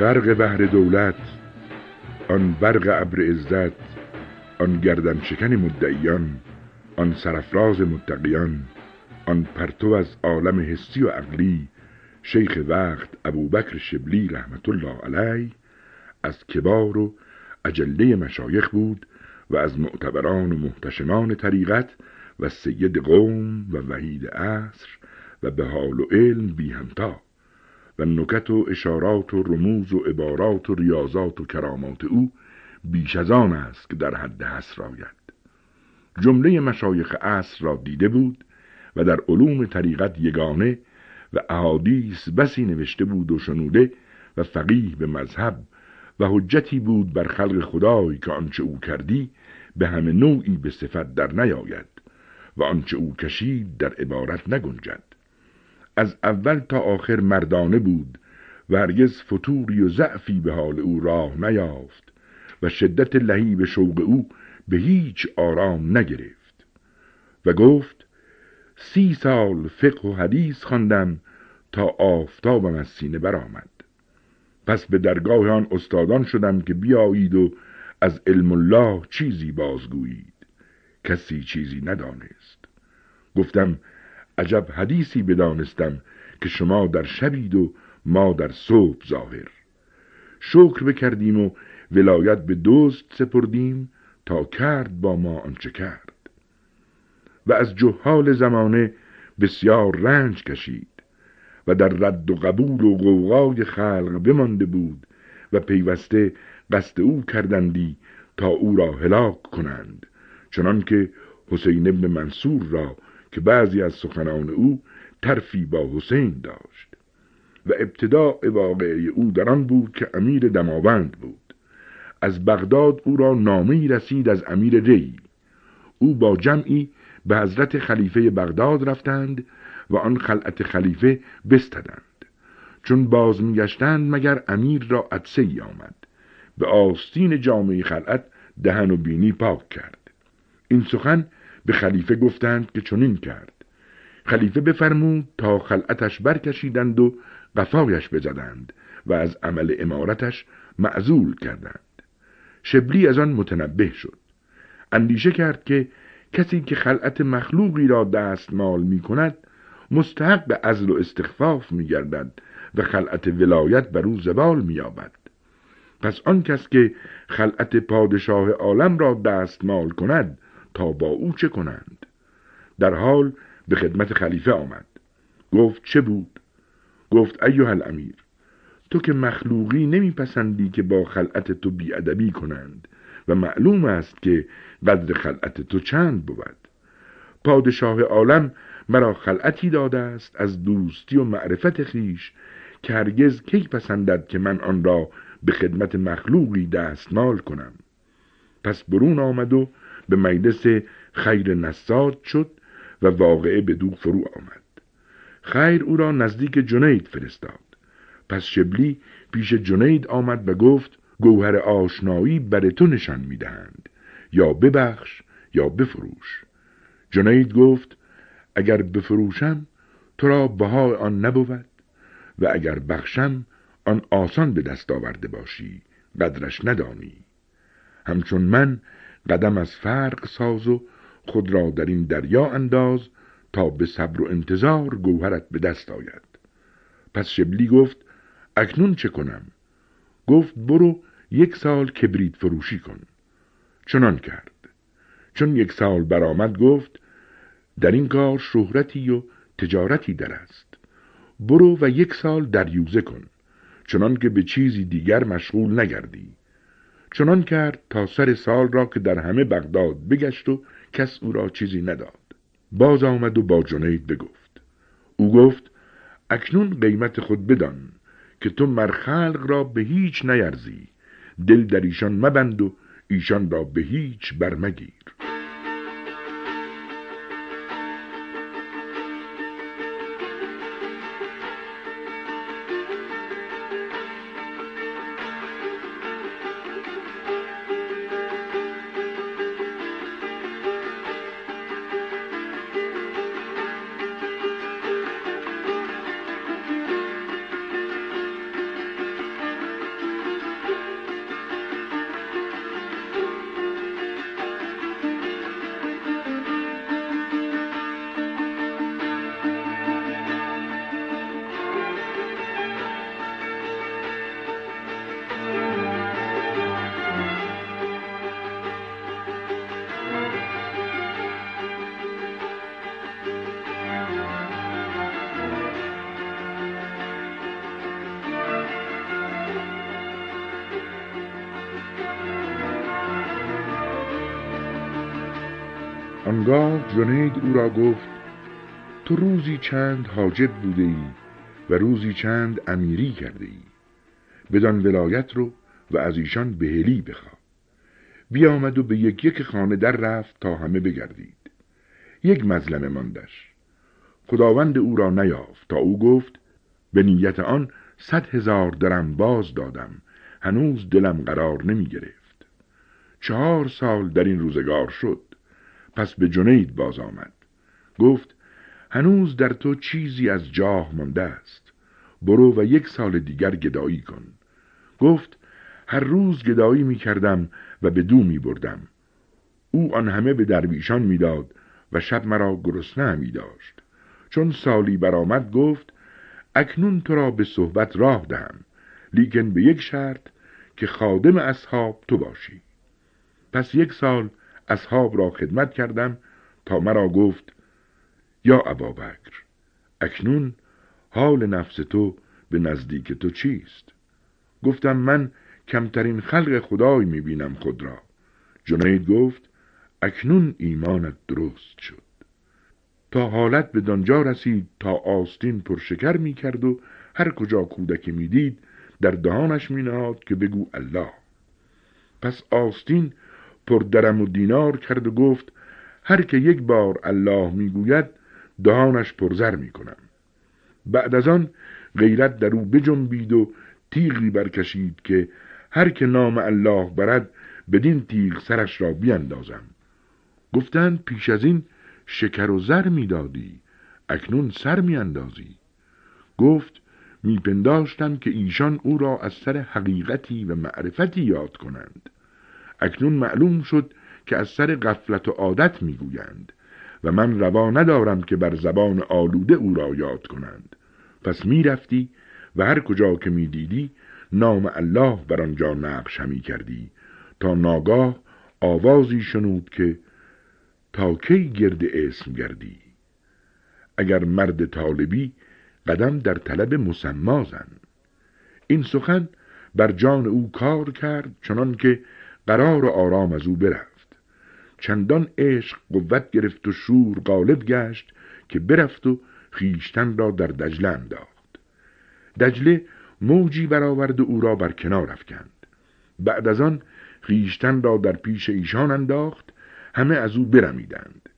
غرق بحر دولت آن برق ابر عزت آن گردن شکن مدعیان آن سرفراز متقیان آن پرتو از عالم حسی و عقلی شیخ وقت ابوبکر شبلی رحمت الله علیه از کبار و اجله مشایخ بود و از معتبران و محتشمان طریقت و سید قوم و وحید عصر و به حال و علم بی همتا. و نکت و اشارات و رموز و عبارات و ریاضات و کرامات او بیش از آن است که در حد حسر آید. جمله مشایخ عصر را دیده بود و در علوم طریقت یگانه و احادیث بسی نوشته بود و شنوده و فقیه به مذهب و حجتی بود بر خلق خدای که آنچه او کردی به همه نوعی به صفت در نیاید و آنچه او کشید در عبارت نگنجد. از اول تا آخر مردانه بود و هرگز فتوری و ضعفی به حال او راه نیافت و شدت لهیب شوق او به هیچ آرام نگرفت و گفت سی سال فقه و حدیث خواندم تا آفتابم از سینه برآمد. پس به درگاه آن استادان شدم که بیایید و از علم الله چیزی بازگویید. کسی چیزی ندانست. گفتم عجب حدیثی بدانستم که شما در شبید و ما در صبح ظاهر. شکر بکردیم و ولایت به دوست سپردیم تا کرد با ما آنچه کرد. و از جهال زمانه بسیار رنج کشید و در رد و قبول و غوغای خلق بمانده بود و پیوسته قصد او کردندی تا او را هلاک کنند چنان که حسین ابن منصور را که بعضی از سخنان او ترفی با حسین داشت و ابتداع واقعه او در آن بود که امیر دماوند بود. از بغداد او را نامه رسید از امیر ری. او با جمعی به حضرت خلیفه بغداد رفتند و آن خلعت خلیفه بستدند. چون باز میگشتند مگر امیر را عدسه ای آمد. به آستین جامعه خلعت دهن و بینی پاک کرد. این سخن به خلیفه گفتند که چنین کرد. خلیفه بفرمود تا خلعتش برکشیدند و قفایش بزدند و از عمل امارتش معزول کردند. شبلی از آن متنبه شد. اندیشه کرد که کسی که خلعت مخلوقی را دستمال می کند مستحق به عزل و استخفاف می گردد و خلعت ولایت بر او زوال می یابد. پس آن کس که خلعت پادشاه عالم را دستمال کند تا با او چه کنند؟ در حال به خدمت خلیفه آمد. گفت چه بود؟ گفت ایها الامیر تو که مخلوقی نمیپسندی که با خلعت تو بیادبی کنند و معلوم است که قدر خلعت تو چند بود. پادشاه عالم مرا خلعتی داده است از دوستی و معرفت خیش که هرگز کی پسندد که من آن را به خدمت مخلوقی دستمال کنم. پس برون آمد و به مجلس خیر نساد شد و واقعه به دو فرو آمد. خیر او را نزدیک جنید فرستاد. پس شبلی پیش جنید آمد و گفت گوهر آشنایی بر تو نشان می‌دهند. یا ببخش یا بفروش. جنید گفت اگر بفروشم تو را بهای آن نبود و اگر بخشم آن آسان به دست آورده باشی قدرش ندانی. همچون من قدم از فرق ساز و خود را در این دریا انداز تا به صبر و انتظار گوهرت به دست آید. پس شبلی گفت اکنون چه کنم؟ گفت برو یک سال کبریت فروشی کن. چنان کرد. چون یک سال برآمد گفت در این کار شهرتی و تجارتی در است. برو و یک سال دریوزه کن چنان که به چیزی دیگر مشغول نگردی. چنان کرد تا سر سال را که در همه بغداد بگشت و کس او را چیزی نداد. باز آمد و با جنید بگفت. او گفت اکنون قیمت خود بدان که تو مرخلق را به هیچ نیرزی دل در ایشان مبند و ایشان را به هیچ برمگیر آنگاه جنید او را گفت تو روزی چند حاجب بوده ای و روزی چند امیری کرده ای بدان ولایت رو و از ایشان بهلی بخوا. بیامد و به یک یک خانه در رفت تا همه بگردید. یک مظلمه ماندش. خداوند او را نیافت تا او گفت به نیت آن صد هزار درم باز دادم. هنوز دلم قرار نمی گرفت چهار سال در این روزگار شد. پس به جنید باز آمد. گفت هنوز در تو چیزی از جاه مانده است. برو و یک سال دیگر گدایی کن. گفت هر روز گدایی می کردم و به دو می بردم. او آن همه به درویشان می‌داد و شب مرا گرسنه می داشت. چون سالی برآمد گفت اکنون تو را به صحبت راه دهم. لیکن به یک شرط که خادم اصحاب تو باشی. پس یک سال اصحاب را خدمت کردم تا مرا گفت یا ابابکر اکنون حال نفس تو به نزدیک تو چیست؟ گفتم من کمترین خلق خدای می‌بینم خود را. جنید گفت اکنون ایمانت درست شد. تا حالت به دانجا رسید تا آستین پرشکر می‌کرد و هر کجا کودکی می‌دید در دهانش مینهاد که بگو الله. پس آستین پر درم و دینار کرد و گفت هر که یک بار الله می‌گوید دهانش پرزر می‌کنم. بعد از آن غیرت در او بجنبید و تیغی برکشید که هر که نام الله برد بدین تیغ سرش را بیندازم. گفتند پیش از این شکر و زر می‌دادی اکنون سر میاندازی. گفت میپنداشتم که ایشان او را از سر حقیقتی و معرفتی یاد کنند. اکنون معلوم شد که از سر غفلت و عادت می‌گویند و من روا ندارم که بر زبان آلوده او را یاد کنند. پس می‌رفتی و هر کجا که می‌دیدی نام الله بر آنجا نقش همی کردی تا ناگاه آوازی شنود که تا کی گرد اسم گردی. اگر مرد طالبی قدم در طلب مسمازن این سخن بر جان او کار کرد چنان که قرار و آرام از او برفت. چندان عشق قوت گرفت و شور غالب گشت که برفت و خیشتن را در دجله انداخت. دجله موجی برآورد او را بر کنار افکند. بعد از آن خیشتن را در پیش ایشان انداخت. همه از او برمیدند.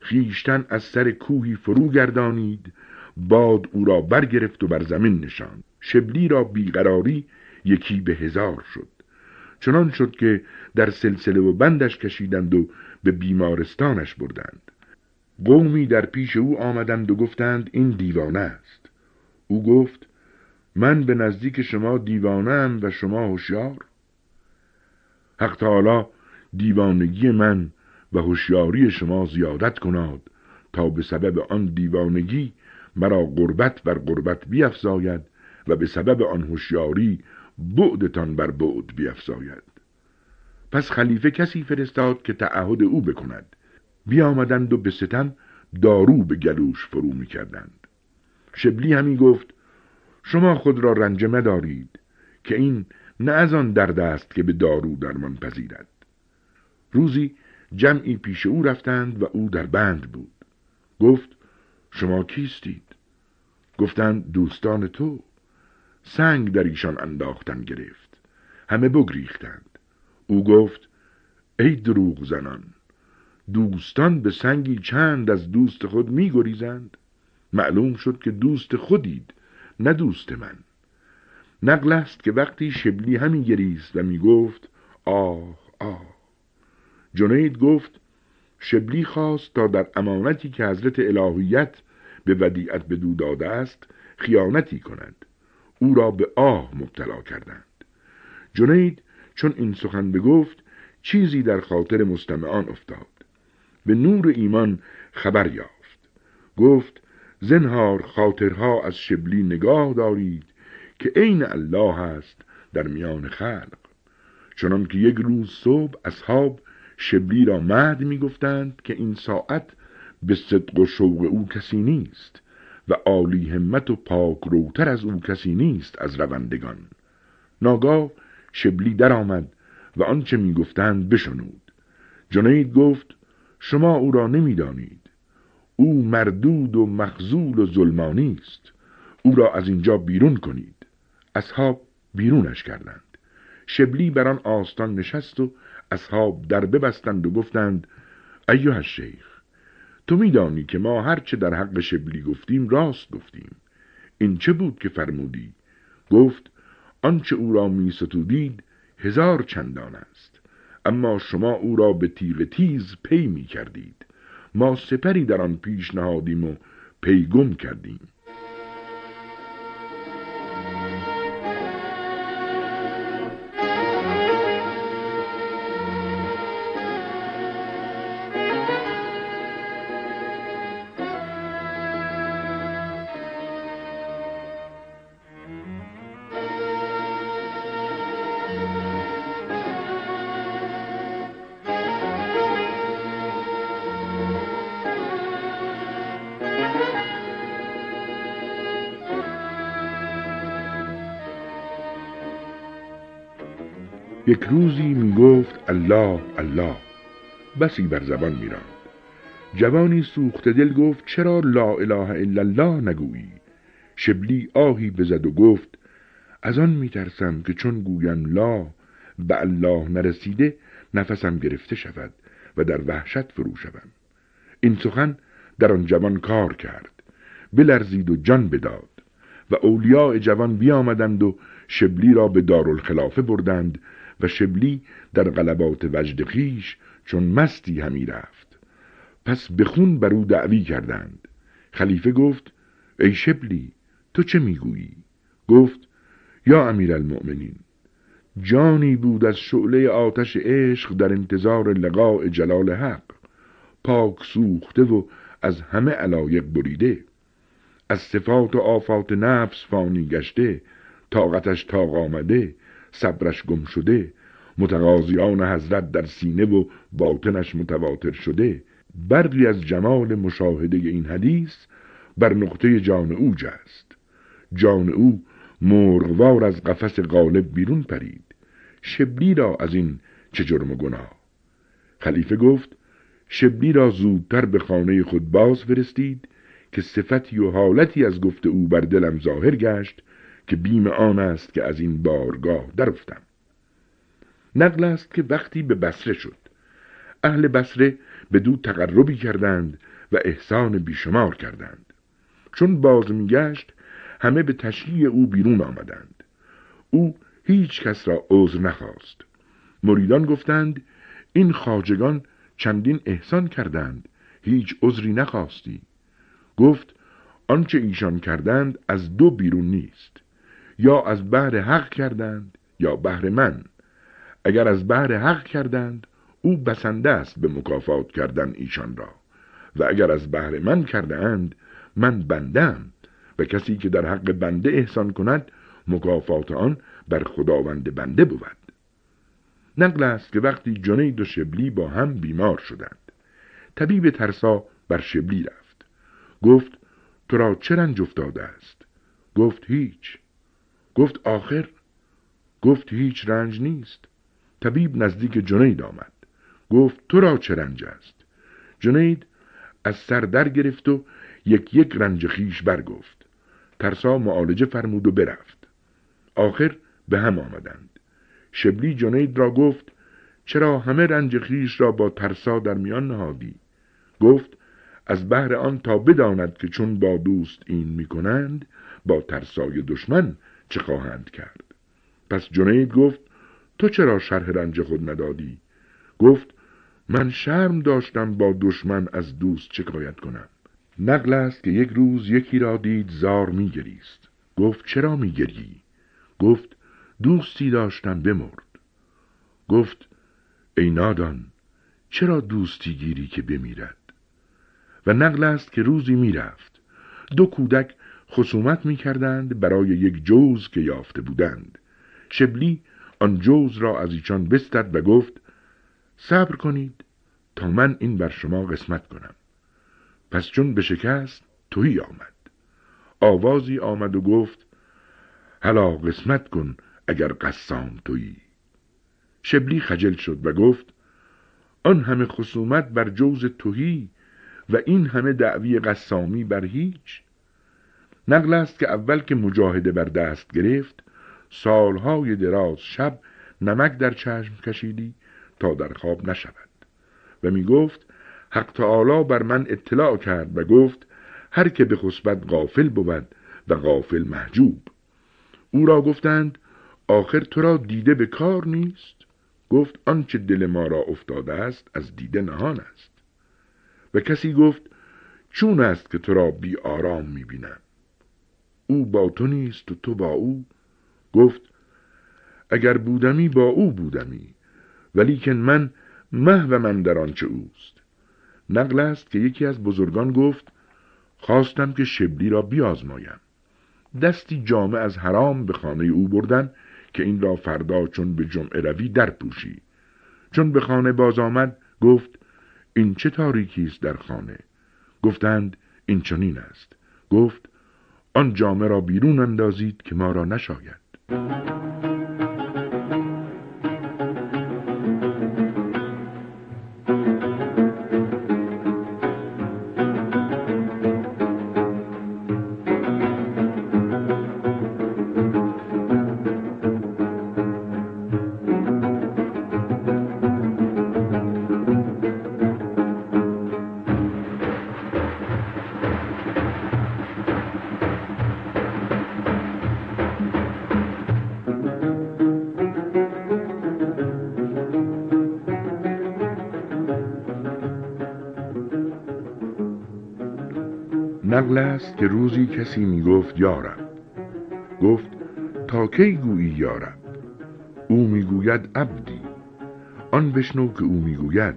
خیشتن از سر کوهی فرو گردانید. باد او را برگرفت و بر زمین نشاند. شبلی را بیقراری یکی به هزار شد. چنان شد که در سلسله و بندش کشیدند و به بیمارستانش بردند. قومی در پیش او آمدند و گفتند این دیوانه است. او گفت من به نزدیک شما دیوانم و شما هوشیار. حق تعالی دیوانگی من و هوشیاری شما زیادت کناد تا به سبب آن دیوانگی مرا قربت بر قربت بیافزاید و به سبب آن هوشیاری بعدتان بر بعد بیافزاید پس خلیفه کسی فرستاد که تعهد او بکند. بیامدند و به ستم دارو به گلوش فرو می کردند. شبلی همی گفت شما خود را رنج مدارید که این نه از آن درد است که به دارو درمان پذیرد. روزی جمعی پیش او رفتند و او در بند بود. گفت شما کیستید؟ گفتند دوستان تو. سنگ در ایشان انداختن گرفت. همه بگریختند. او گفت ای دروغ زنان دوستان به سنگی چند از دوست خود می گریزند معلوم شد که دوست خودید نه دوست من. نقل است که وقتی شبلی همی گریست و می گفت آه آه. جنید گفت شبلی خواست تا در امانتی که حضرت الهیت به ودیعت به دو داده است خیانتی کند. او را به آه مبتلا کردند. جنید چون این سخن بگفت چیزی در خاطر مستمعان افتاد. به نور ایمان خبر یافت. گفت زنهار خاطرها از شبلی نگاه دارید که عین الله است در میان خلق. چنان که یک روز صبح اصحاب شبلی را مهد می‌گفتند که این ساعت به صدق و شوق او کسی نیست. و عالی همت و پاک روتر از او کسی نیست از روندگان. ناگاه شبلی درآمد و آنچه می‌گفتند بشنود. جنید گفت شما او را نمی‌دانید. او مردود و مخزول و ظلمانی است. او را از اینجا بیرون کنید. اصحاب بیرونش کردند. شبلی بر آن آستان نشست و اصحاب در ببستند و گفتند ایوه شیخ تو میدانی که ما هرچه در حق شبلی گفتیم راست گفتیم. این چه بود که فرمودی؟ گفت آنچه او را می ستودید هزار چندان است. اما شما او را به تیغ تیز پی می کردید ما سپری در آن پیش نهادیم و پیگم کردیم. یک روزی می گفت الله الله. بسی بر زبان می جوانی سوخت دل گفت چرا لا اله الا الله نگویی؟ شبلی آهی بزد و گفت از آن می ترسم که چون گویم لا به الله نرسیده نفسم گرفته شود و در وحشت فرو شوم. این سخن در آن جوان کار کرد. بلرزید و جان بداد و اولیاء جوان بیامدند و شبلی را به دارالخلافه بردند و شبلی در غلبات وجد خیش چون مستی همی رفت. پس به خون بر او دعوی کردند. خلیفه گفت ای شبلی تو چه می‌گویی؟ گفت یا امیر المؤمنین جانی بود از شعله آتش عشق در انتظار لقاء جلال حق پاک سوخته و از همه علایق بریده. از صفات و آفات نفس فانی گشته طاقتش تاق آمده صبرش گم شده متقاضیان حضرت در سینه و باطنش متواتر شده. برقی از جمال مشاهده این حدیث بر نقطه جان او جست جان او مرغوار از قفس غالب بیرون پرید. شبلی را از این چه جرم و گناه؟ خلیفه گفت شبلی را زودتر به خانه خود باز فرستید که صفتی و حالتی از گفته او بر دلم ظاهر گشت که بیم آن است که از این بارگاه درفتم نقل است که وقتی به بسره شد. اهل بسره به دو تقربی کردند و احسان بیشمار کردند. چون باز میگشت همه به تشریع او بیرون آمدند. او هیچ کس را عذر نخواست. مریدان گفتند این خاجگان چندین احسان کردند هیچ عذری نخواستی. گفت آنچه ایشان کردند از دو بیرون نیست. یا از بحر حق کردند یا بهر من. اگر از بحر حق کردند او بسنده است به مکافات کردن ایشان را. و اگر از بهر من کرده اند من بندم و کسی که در حق بنده احسان کند مکافات آن بر خداوند بنده بود. نقل است که وقتی جنید و شبلی با هم بیمار شدند طبیب ترسا بر شبلی رفت. گفت تو را چه رنج افتاده است؟ گفت هیچ. گفت آخر گفت هیچ رنج نیست. طبیب نزدیک جنید آمد. گفت تو را چه رنج است؟ جنید از سر در گرفت و یک یک رنج خیش برگفت. ترسا معالجه فرمود و برفت. آخر به هم آمدند. شبلی جنید را گفت چرا همه رنج خیش را با ترسا در میان نهادی؟ گفت از بهر آن تا بداند که چون با دوست این می‌کنند با ترسای دشمن چه خواهند کرد؟ پس جنید گفت تو چرا شرح رنج خود ندادی؟ گفت من شرم داشتم با دشمن از دوست شکایت کنم. نقل است که یک روز یکی را دید زار میگریست. گفت چرا میگری گفت دوستی داشتم بمرد. گفت ای نادان چرا دوستی گیری که بمیرد؟ و نقل است که روزی می‌رفت. دو کودک خصومت می‌کردند برای یک جوز که یافته بودند. شبلی آن جوز را از ایشان بستد و گفت صبر کنید تا من این بر شما قسمت کنم. پس چون به شکست تویی آمد. آوازی آمد و گفت هلا قسمت کن اگر قسام تویی. شبلی خجل شد و گفت آن همه خصومت بر جوز توهی و این همه دعوی قسامی بر هیچ؟ نقل است که اول که مجاهده بر دست گرفت سالهای دراز شب نمک در چشم کشیدی تا در خواب نشود. و می گفت حق تعالی بر من اطلاع کرد و گفت هر که به خصبت غافل بود و غافل محجوب. او را گفتند آخر تو را دیده به کار نیست؟ گفت آنچه دل ما را افتاده است از دیده نهان است. و کسی گفت چون است که تو را بی آرام می بینم؟ او با تو نیست و تو با او. گفت اگر بودمی با او بودمی ولیکن من مه و من در آنچه اوست. نقل است که یکی از بزرگان گفت خواستم که شبلی را بیازمایم. دستی جامع از حرام به خانه او بردن که این را فردا چون به جمعه روی در پوشی چون به خانه باز آمد گفت این چه تاریکی است در خانه؟ گفتند این چنین است. گفت آن جامعه را بیرون اندازید که ما را نشاید. نقل است که روزی کسی می گفت یارب گفت تا کی گویی یارب او می‌گوید عبدی. آن بشنو که او می‌گوید.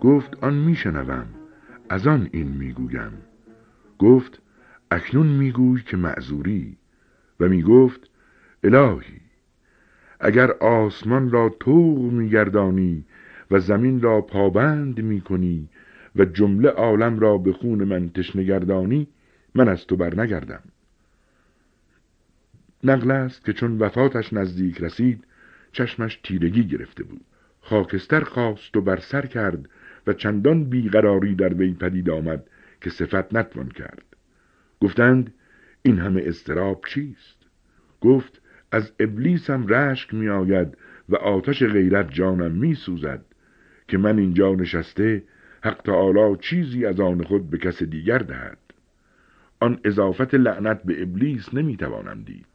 گفت آن میشنوم. از آن این می‌گویم. گفت اکنون میگوی که معذوری. و می‌گفت الهی اگر آسمان را توق میگردانی و زمین را پابند می‌کنی و جمله عالم را به خون من تشنگردانی من از تو بر نگردم نقل است که چون وفاتش نزدیک رسید چشمش تیرگی گرفته بود. خاکستر خواست و بر سر کرد و چندان بیقراری در وی پدید آمد که صفت نتوان کرد. گفتند این همه استراب چیست؟ گفت از ابلیسم رشک می آید و آتش غیرت جانم می سوزد که من اینجا نشسته حق تعالی چیزی از آن خود به کس دیگر دهد. آن اضافت لعنت به ابلیس نمی‌توانم دید.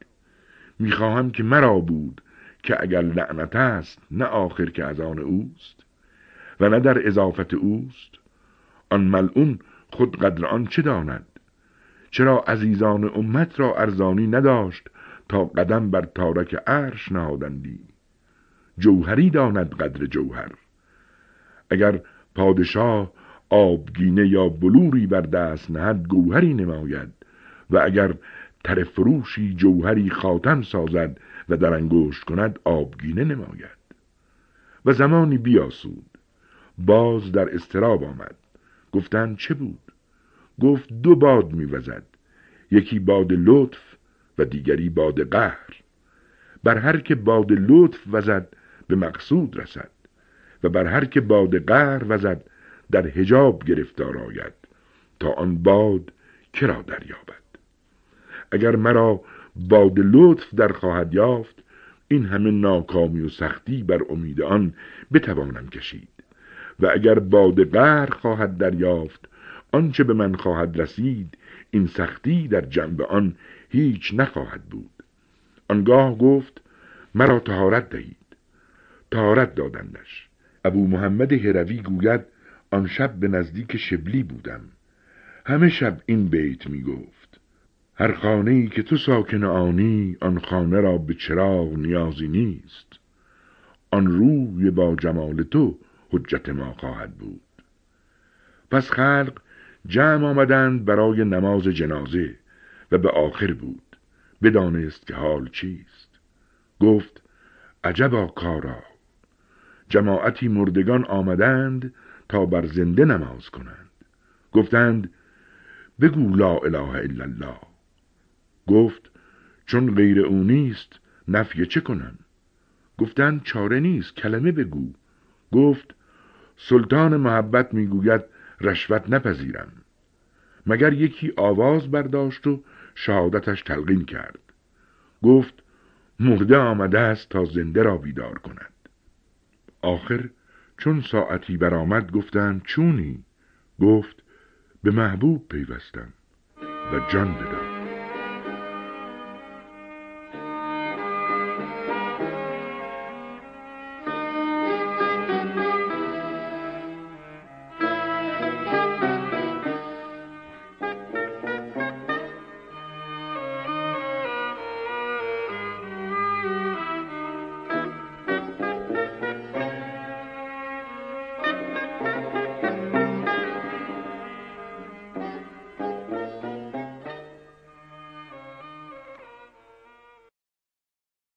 می‌خواهم که مرا بود که اگر لعنت است نه آخر که از آن اوست و نه در اضافت اوست. آن ملعون خود قدر آن چه داند؟ چرا عزیزان امت را ارزانی نداشت تا قدم بر تارک عرش نهادندی؟ جوهری داند قدر جوهر. اگر پادشاه آبگینه یا بلوری بر دست نهد گوهری نماید. و اگر تر فروشی جوهری خاتم سازد و در انگشت کند آبگینه نماید. و زمانی بیاسود. باز در استراب آمد. گفتند چه بود؟ گفت دو باد میوزد. یکی باد لطف و دیگری باد قهر. بر هر که باد لطف وزد به مقصود رسد. و بر هر که باد قهر وزد در هجاب گرفتار آید تا آن باد کرا دریابد. اگر مرا باد لطف در خواهد یافت این همه ناکامی و سختی بر امید آن بتوانم کشید. و اگر باد قهر خواهد دریافت آنچه به من خواهد رسید این سختی در جنب آن هیچ نخواهد بود. آنگاه گفت مرا تهارت دهید. تهارت دادندش. ابو محمد هروی گوید آن شب به نزدیک شبلی بودم. همه شب این بیت می گفت. هر خانه ای که تو ساکن آنی آن خانه را به چراغ نیازی نیست. آن روی با جمال تو حجت ما خواهد بود. پس خلق جمع آمدند برای نماز جنازه و به آخر بود. بدانست که حال چیست. گفت عجبا کارا. جماعتی مردگان آمدند تا بر زنده نماز کنند. گفتند بگو لا اله الا الله. گفت چون غیر او نیست نفی چه کنم؟ گفتند چاره نیست کلمه بگو. گفت سلطان محبت می‌گوید رشوت نپذیرم. مگر یکی آواز برداشت و شهادتش تلقین کرد؟ گفت مرده آمده است تا زنده را بیدار کند. آخر چون ساعتی برآمد گفتند چونی؟ گفت به محبوب پیوستم و جان بدم